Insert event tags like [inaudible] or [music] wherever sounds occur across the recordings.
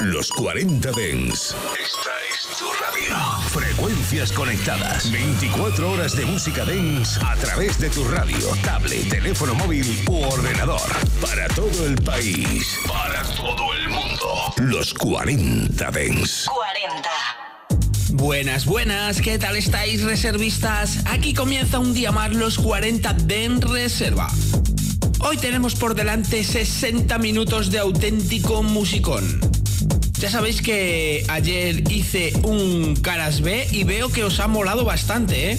Los 40 Dens. Esta es tu radio. Frecuencias conectadas. 24 horas de música dance a través de tu radio, tablet, teléfono móvil u ordenador. Para todo el país. Para todo el mundo. Los 40 Dens. 40. Buenas, buenas, ¿qué tal estáis reservistas? Aquí comienza un día más los 40 Den Reserva. Hoy tenemos por delante 60 minutos de auténtico musicón. Ya sabéis que ayer hice un Caras B y veo que os ha molado bastante, ¿eh?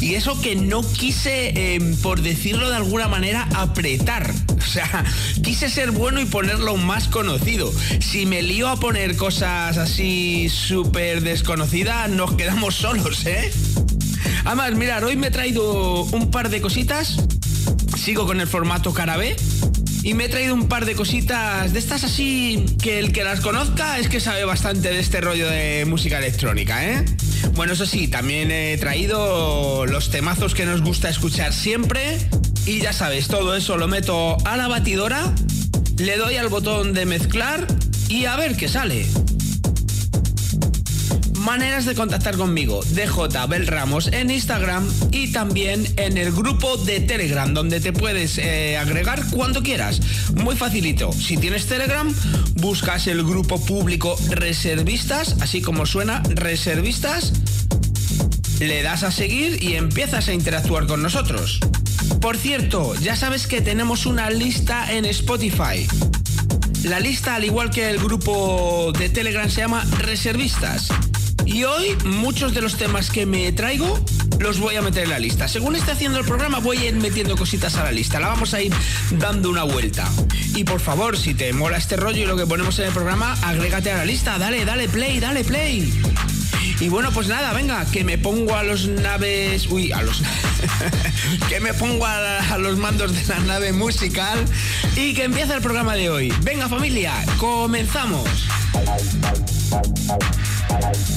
Y eso que no quise, em, por decirlo de alguna manera, apretar. [laughs] O sea, quise ser bueno y ponerlo más conocido. Si me lío a poner cosas así súper desconocidas, nos quedamos solos, ¿eh? Además, mirad, hoy me he traído un par de cositas. Sigo con el formato cara B. Y me he traído un par de cositas de estas así que el que las conozca es que sabe bastante de este rollo de música electrónica, ¿eh? Bueno, eso sí, también he traído los temazos que nos gusta escuchar siempre. Y ya sabes, todo eso lo meto a la batidora, le doy al botón de mezclar y a ver qué sale. Maneras de contactar conmigo, DJ Bel Ramos en Instagram y también en el grupo de Telegram, donde te puedes eh, agregar cuando quieras. Muy facilito. Si tienes Telegram, buscas el grupo público Reservistas, así como suena, Reservistas, le das a seguir y empiezas a interactuar con nosotros. Por cierto, ya sabes que tenemos una lista en Spotify. La lista, al igual que el grupo de Telegram, se llama Reservistas. Y hoy muchos de los temas que me traigo los voy a meter en la lista. Según esté haciendo el programa voy a ir metiendo cositas a la lista. La vamos a ir dando una vuelta. Y por favor, si te mola este rollo y lo que ponemos en el programa, agrégate a la lista. Dale, dale play, dale play. Y bueno, pues nada, venga, que me pongo a los naves. Uy, a los. [laughs] que me pongo a, a, los mandos de la nave musical y que empiece el programa de hoy. Venga, familia, comenzamos. Bye.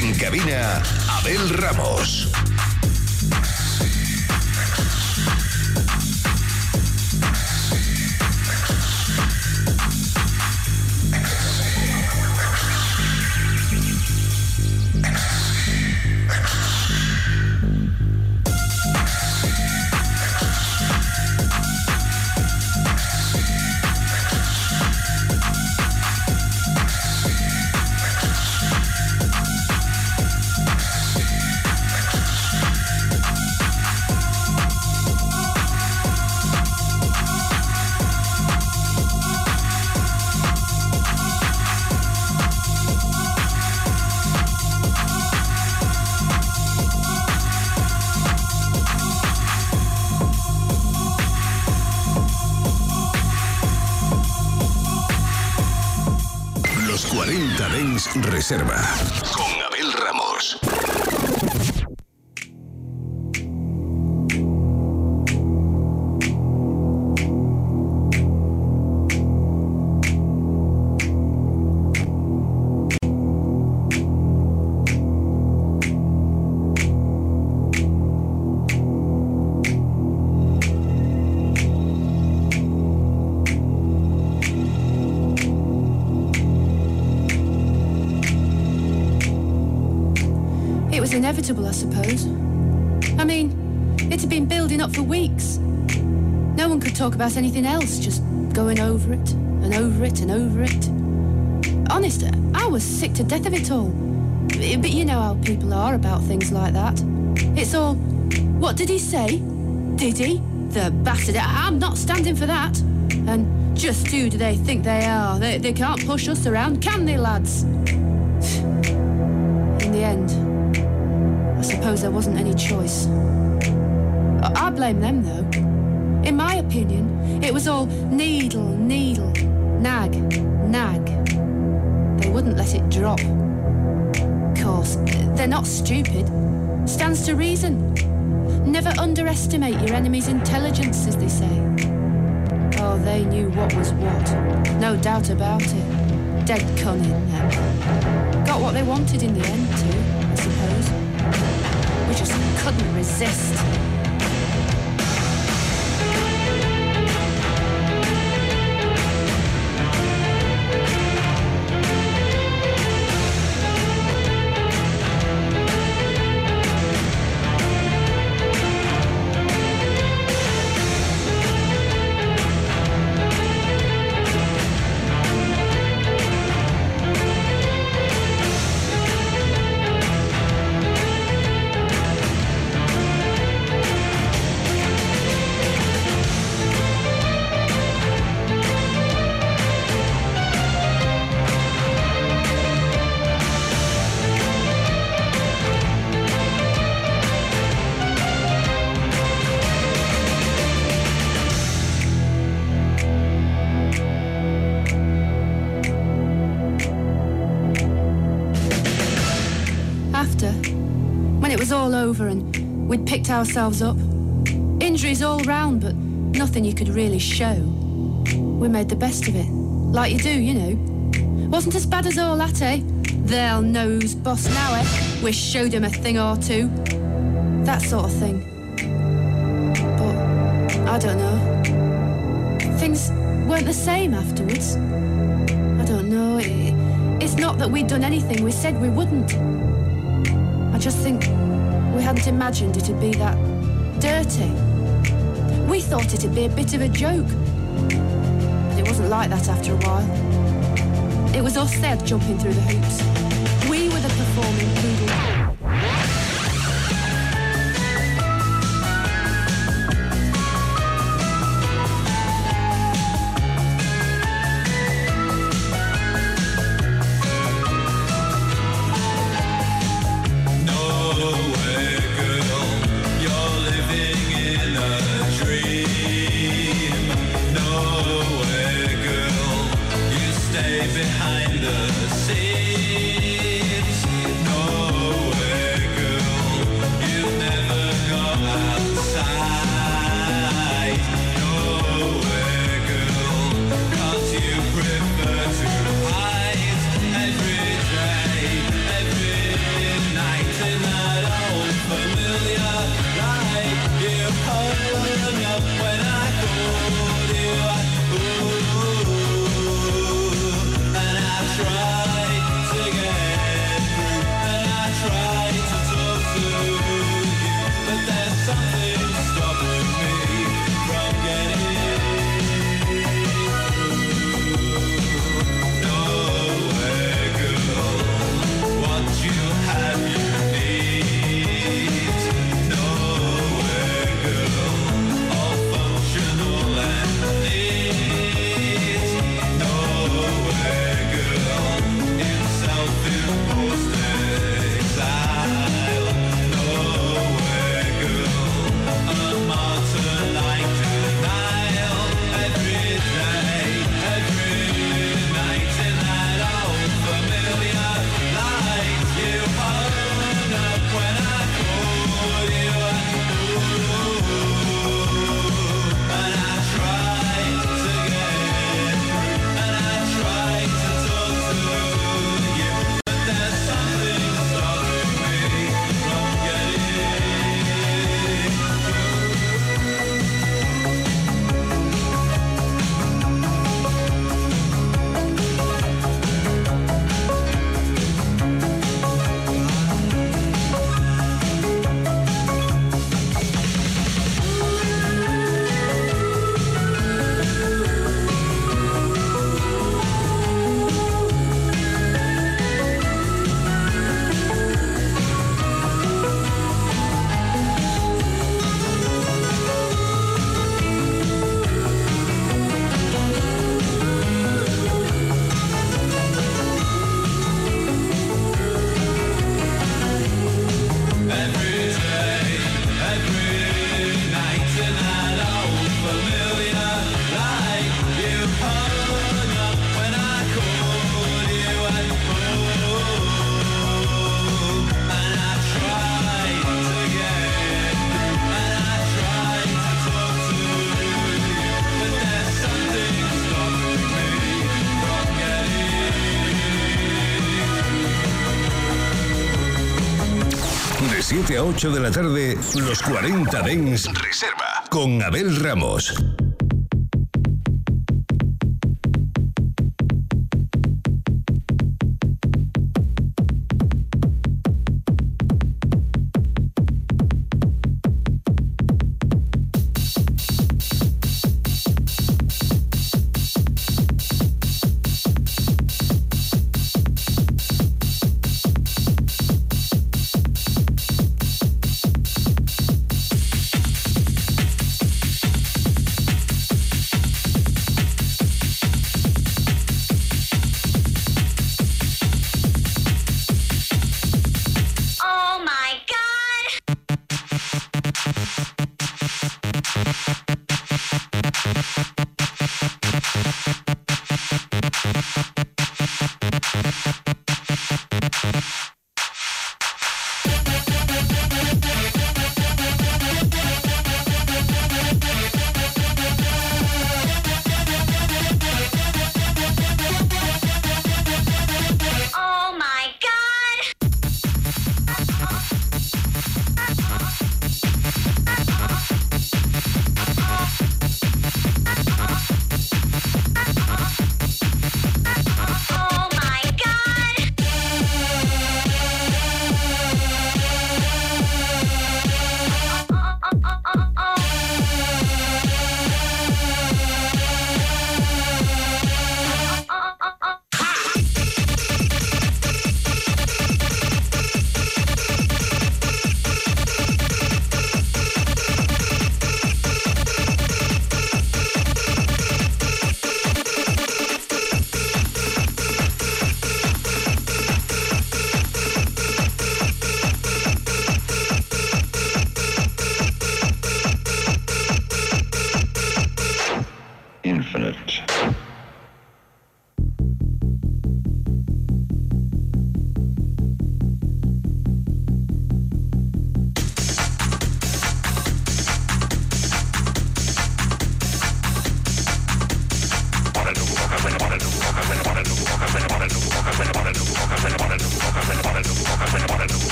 En cabina, Abel Ramos. Reserva. About anything else, just going over it and over it and over it. Honest, I was sick to death of it all. But you know how people are about things like that. It's all, what did he say? Did he? The bastard. I'm not standing for that. And just who do they think they are? They, they can't push us around, can they, lads? [sighs] In the end, I suppose there wasn't any choice. I blame them, though. Opinion, it was all needle, needle, nag, nag. They wouldn't let it drop. Of course, they're not stupid. Stands to reason. Never underestimate your enemy's intelligence, as they say. Oh, they knew what was what. No doubt about it. Dead cunning. Got what they wanted in the end, too, I suppose. We just couldn't resist. Ourselves up. Injuries all round, but nothing you could really show. We made the best of it, like you do, you know. Wasn't as bad as all that, eh? They'll know boss now, eh? We showed him a thing or two. That sort of thing. But, I don't know. Things weren't the same afterwards. I don't know. It, it's not that we'd done anything we said we wouldn't. I just think we hadn't imagined it'd be that dirty. We thought it'd be a bit of a joke. But it wasn't like that after a while. It was us there jumping through the hoops. We were the performing poodle. 7 a 8 de la tarde, los 40 Dens Reserva con Abel Ramos.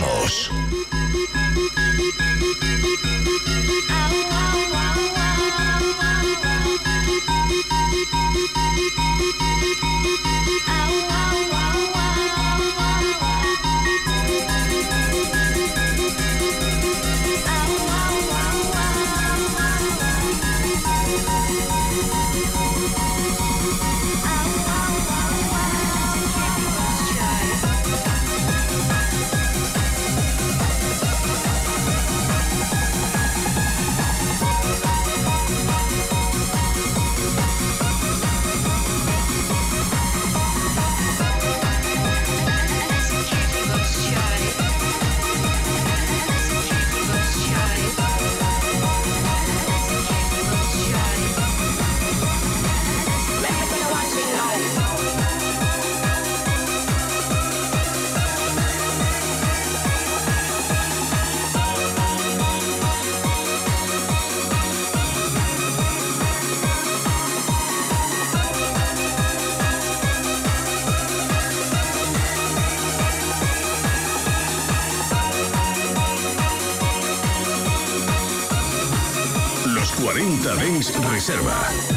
Ramos. 30 Dens Reserva.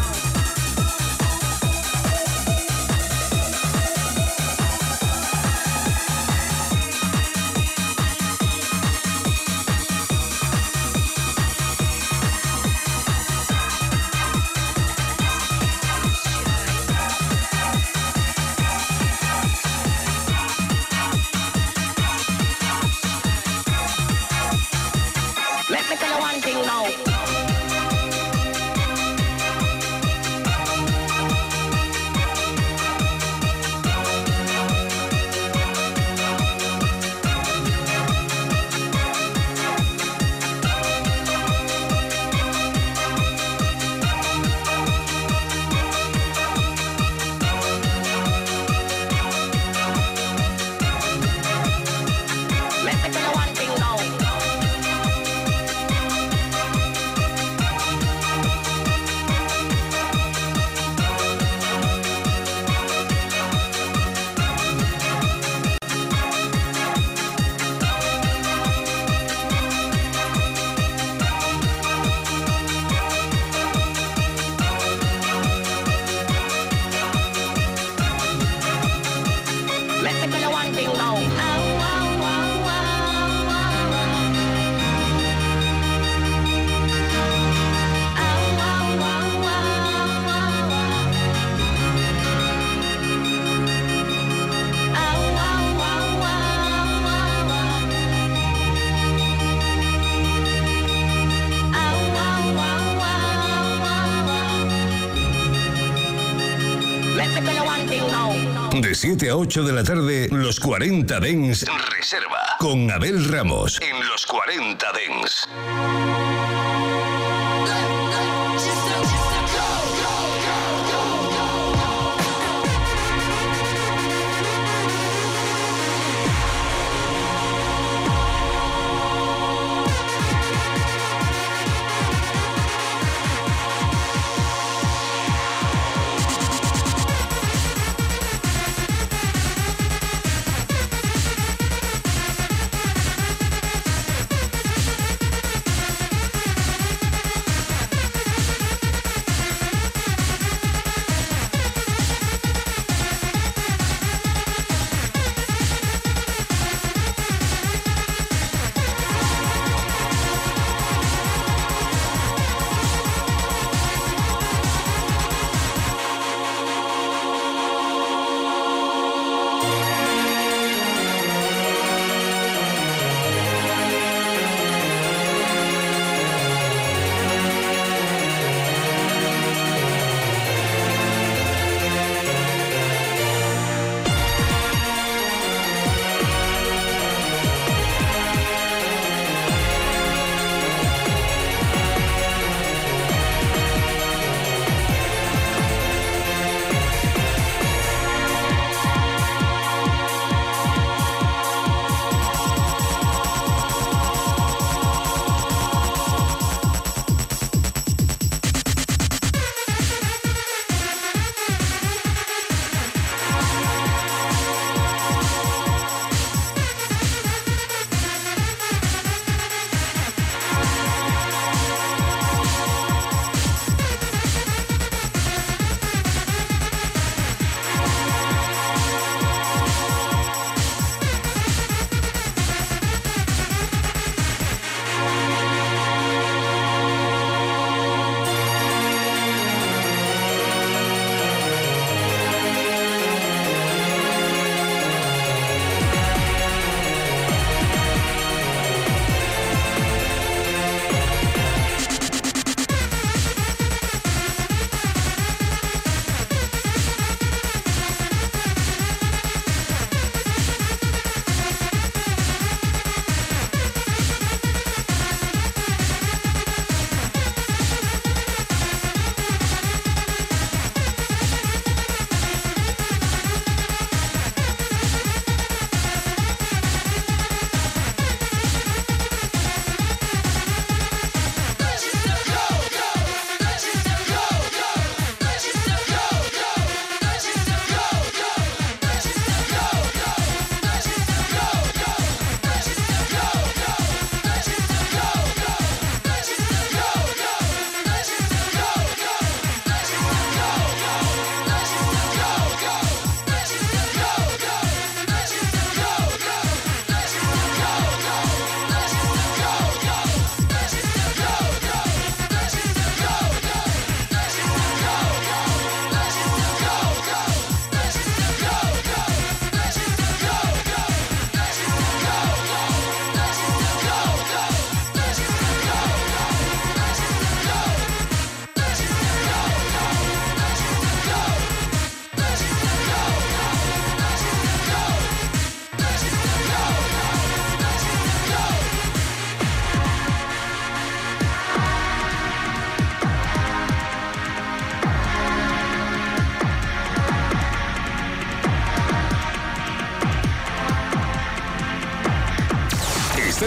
De 7 a 8 de la tarde, los 40 Dens Reserva. Con Abel Ramos. En los 40 Dens.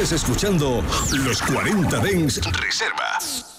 Estás escuchando los 40 Dens Reserva.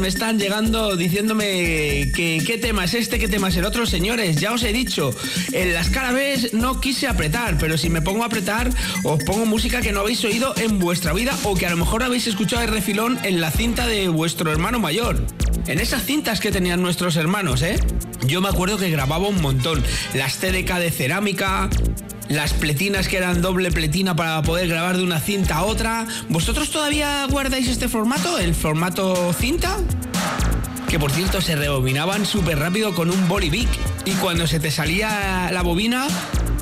Me están llegando diciéndome que qué tema es este, qué tema es el otro. Señores, ya os he dicho, en las carabes no quise apretar, pero si me pongo a apretar, os pongo música que no habéis oído en vuestra vida o que a lo mejor habéis escuchado de refilón en la cinta de vuestro hermano mayor. En esas cintas que tenían nuestros hermanos, ¿eh? Yo me acuerdo que grababa un montón. Las TDK de cerámica, las pletinas que eran doble pletina para poder grabar de una cinta a otra. ¿Vosotros todavía guardáis este formato, el formato cinta? que por cierto se rebobinaban súper rápido con un bolivic y cuando se te salía la bobina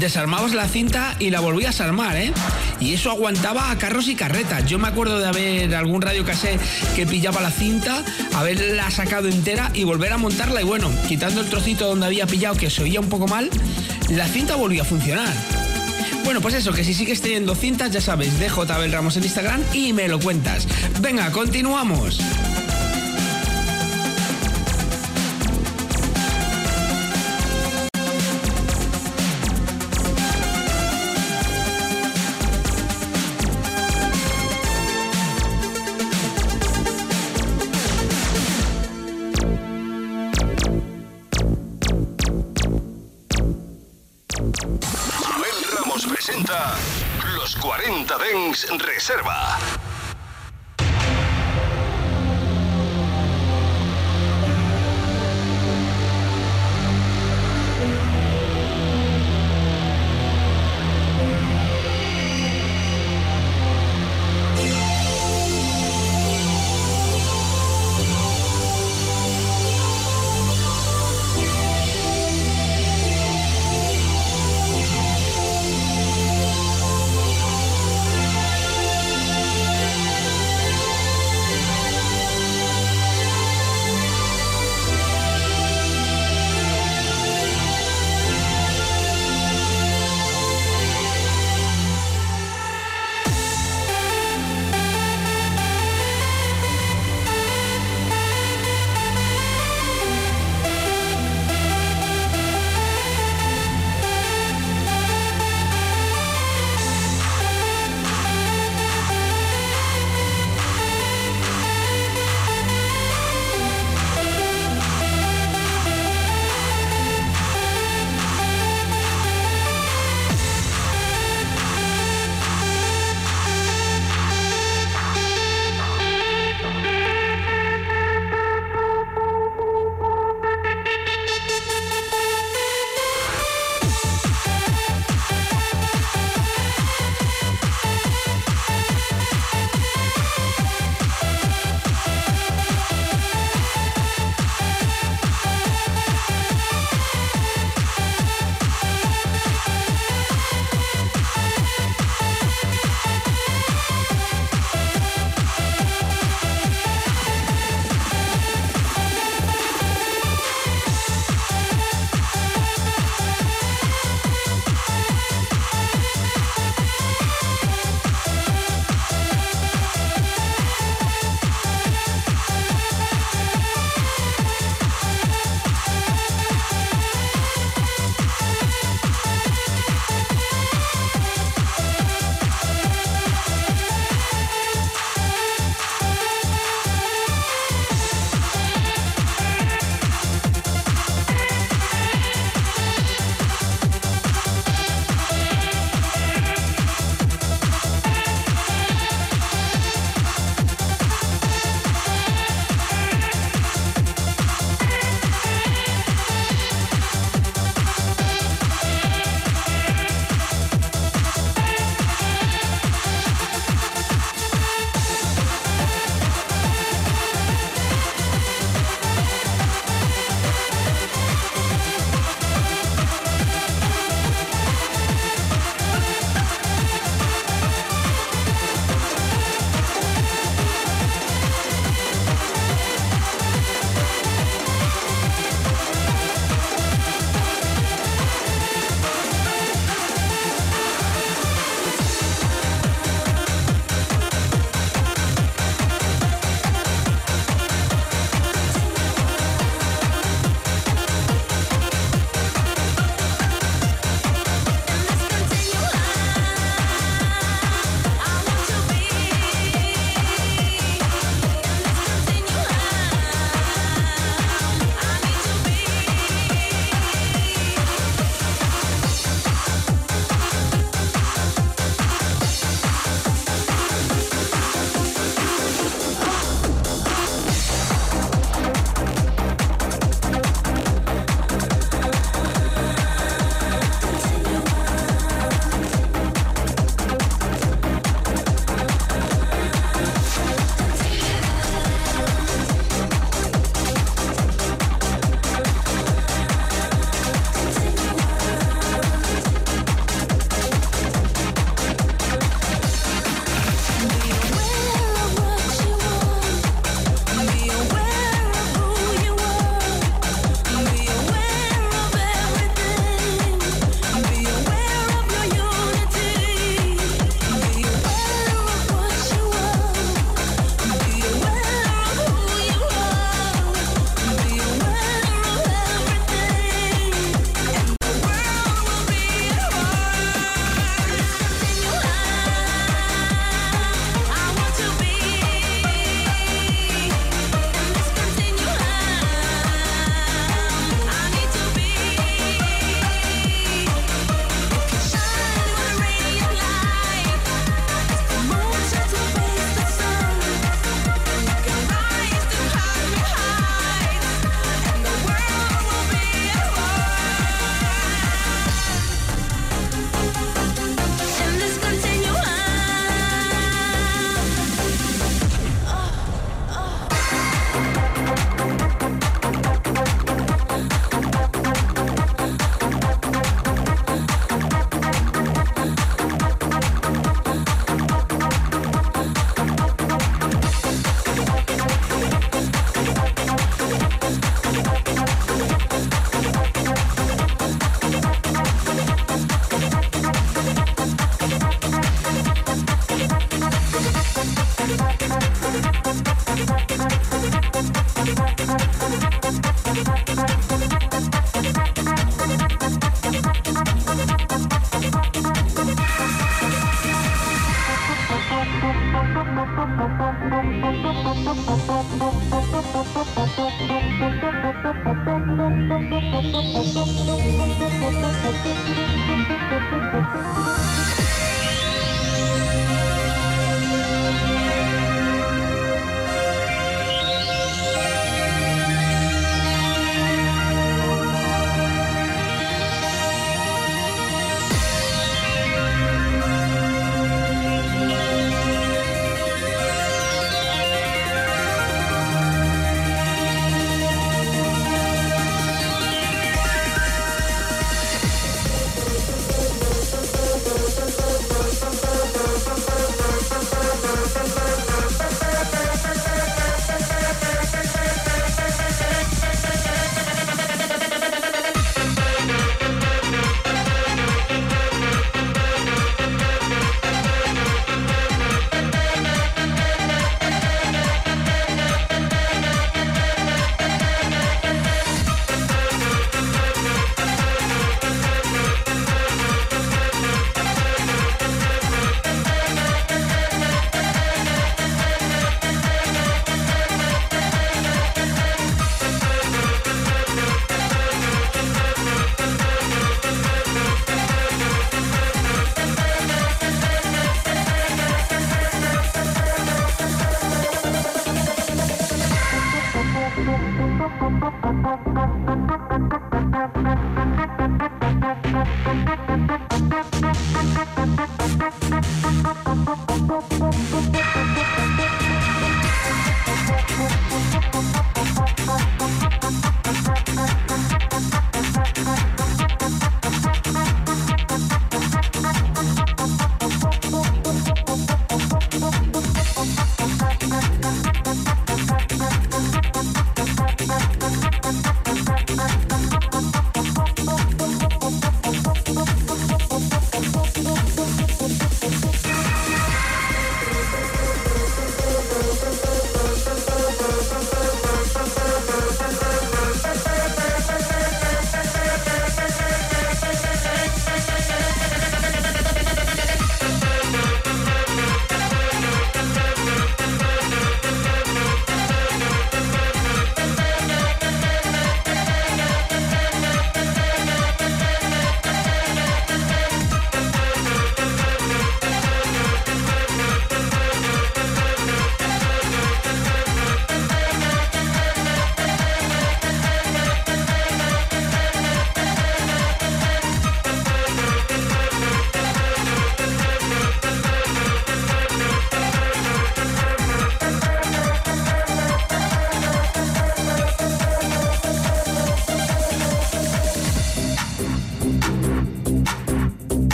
desarmabas la cinta y la volvías a armar, ¿eh? Y eso aguantaba a carros y carretas. Yo me acuerdo de haber algún radio casé que pillaba la cinta, haberla sacado entera y volver a montarla y bueno, quitando el trocito donde había pillado que se oía un poco mal, la cinta volvía a funcionar. Bueno, pues eso, que si sigues teniendo cintas, ya sabes, dejo Tabel Ramos en Instagram y me lo cuentas. Venga, continuamos. Reserva.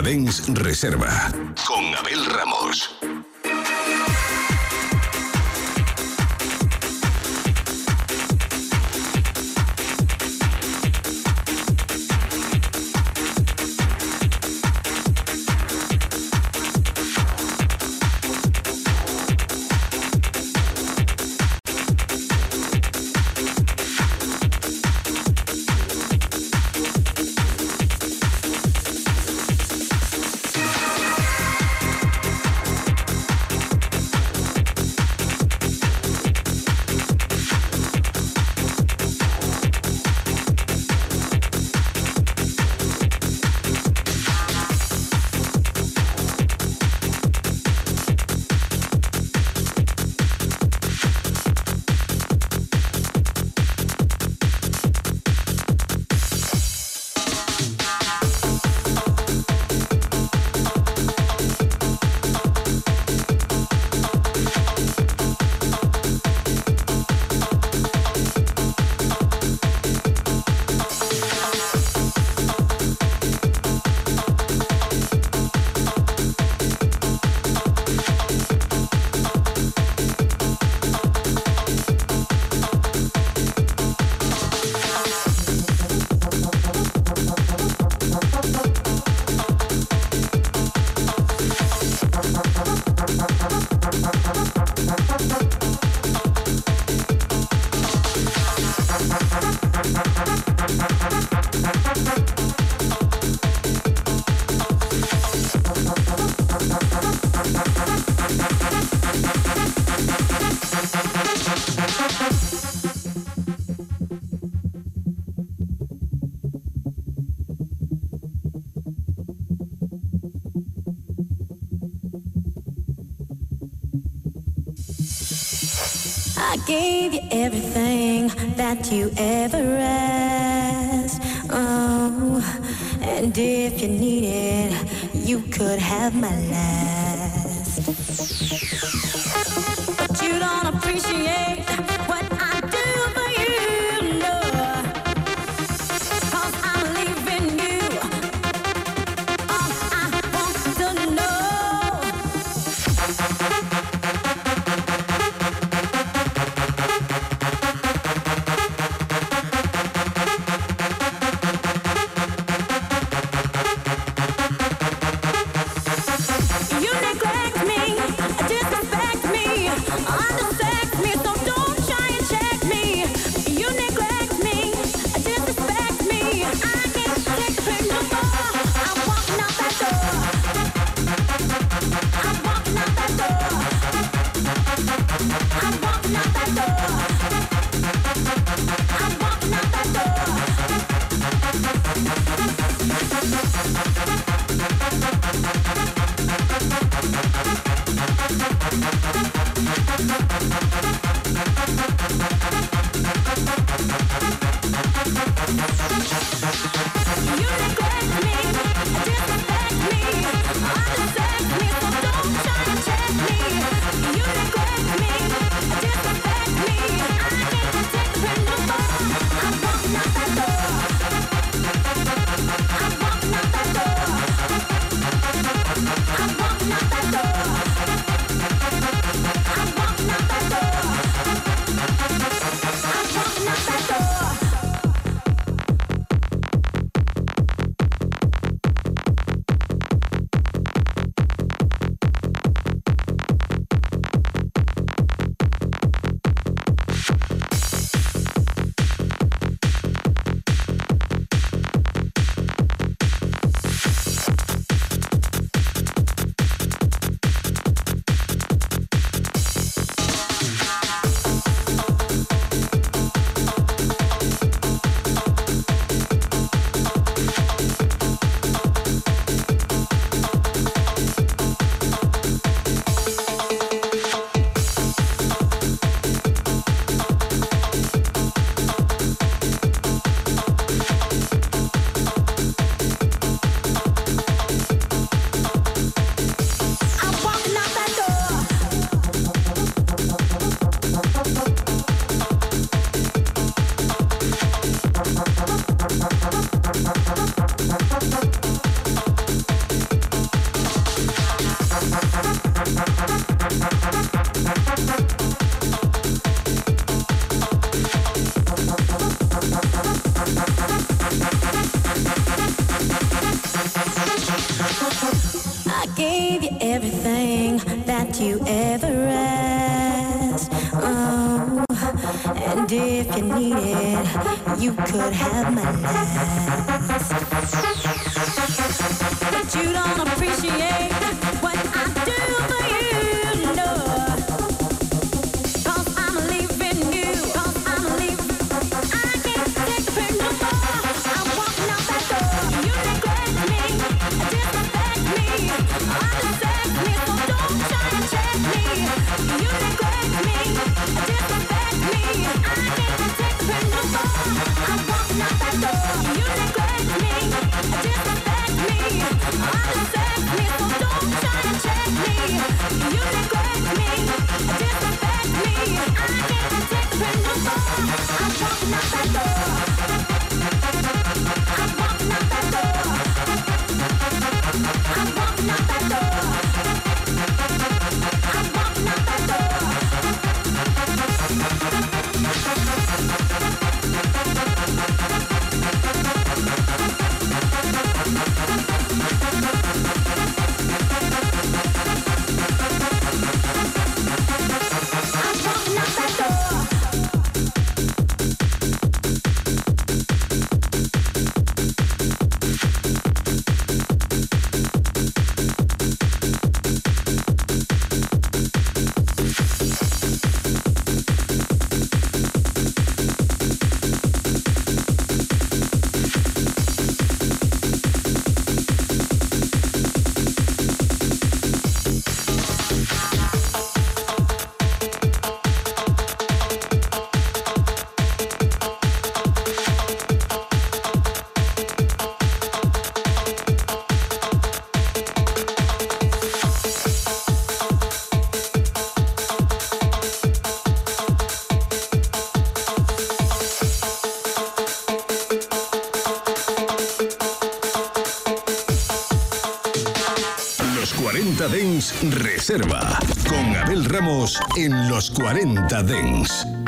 40 Dens Reserva con Abel Ramos. everything that you ever asked. Oh, and if you needed, you could have my love. And if you need it, you could have my life. But you don't appreciate. Con Abel Ramos en los 40 Dance.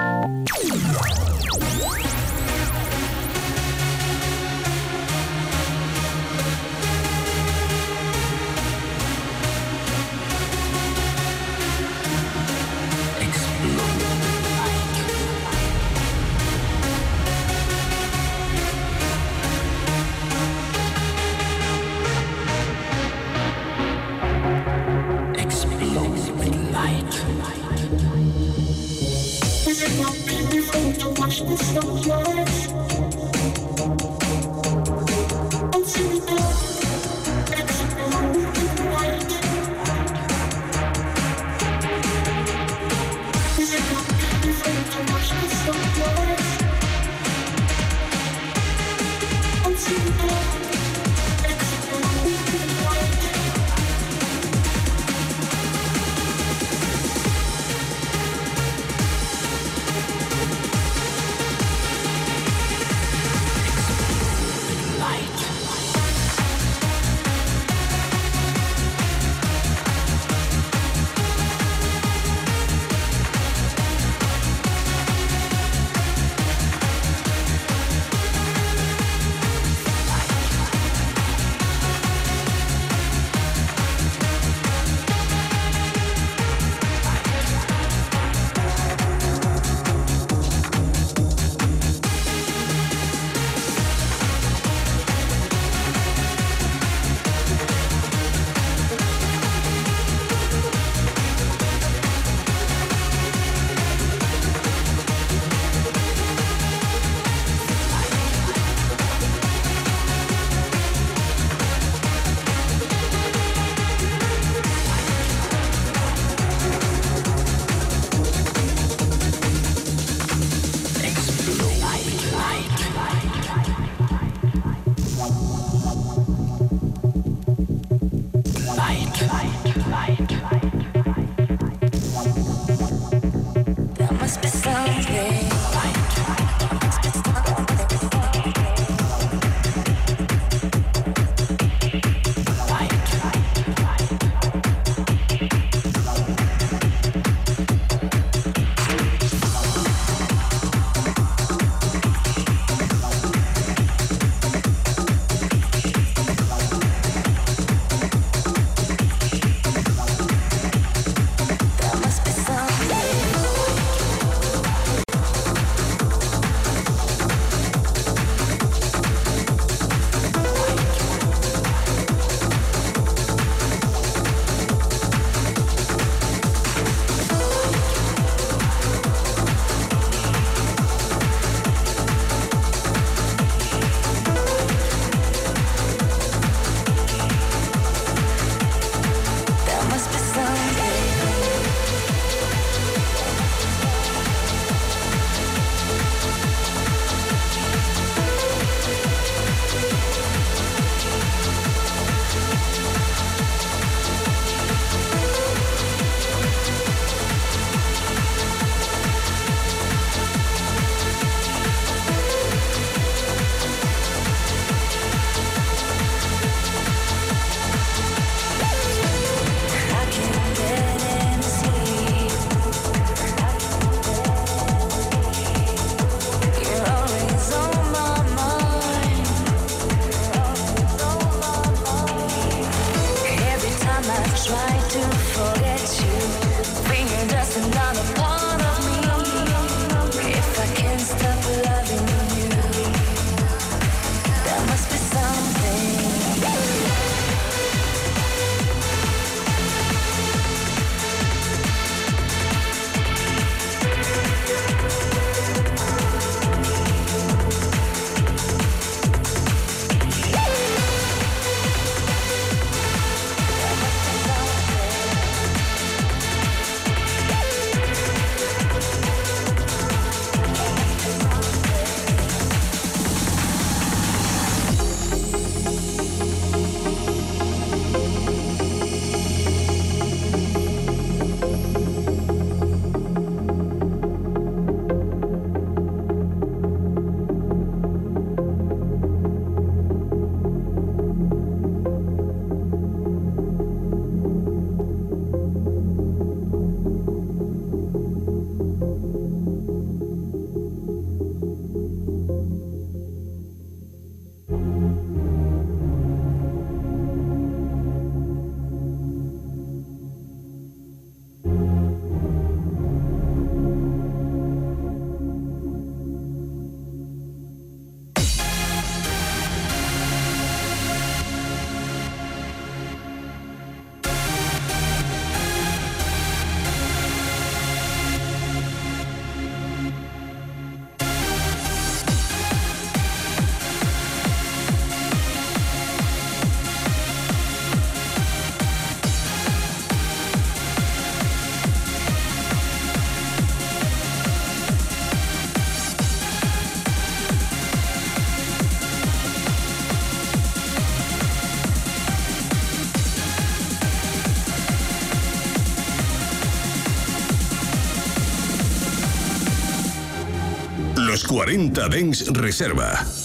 40 Dens Reserva.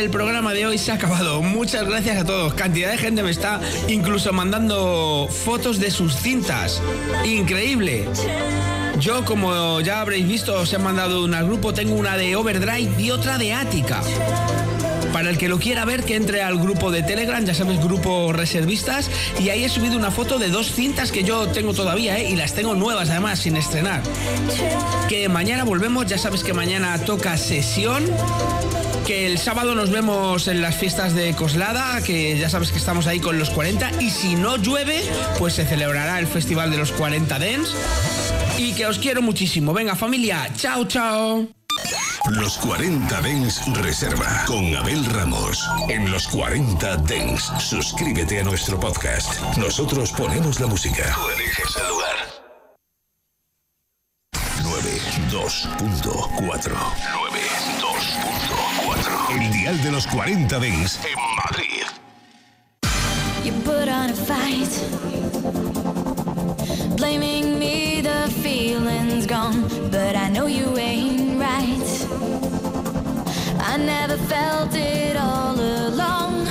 El programa de hoy se ha acabado. Muchas gracias a todos. Cantidad de gente me está incluso mandando fotos de sus cintas. Increíble. Yo, como ya habréis visto, os he mandado una grupo. Tengo una de Overdrive y otra de Ática. Para el que lo quiera ver, que entre al grupo de Telegram, ya sabes, grupo reservistas, y ahí he subido una foto de dos cintas que yo tengo todavía, ¿eh? y las tengo nuevas además, sin estrenar. Que mañana volvemos, ya sabes que mañana toca sesión que el sábado nos vemos en las fiestas de Coslada, que ya sabes que estamos ahí con los 40, y si no llueve, pues se celebrará el Festival de los 40 Dens. Y que os quiero muchísimo. Venga familia, chao, chao. Los 40 Dens Reserva con Abel Ramos. En los 40 Dens, suscríbete a nuestro podcast. Nosotros ponemos la música. El lugar. 92.4 el dial de los 40 Dens en Madrid. You put on a fight, blaming me, the feeling's gone. But I know you ain't right. I never felt it all along.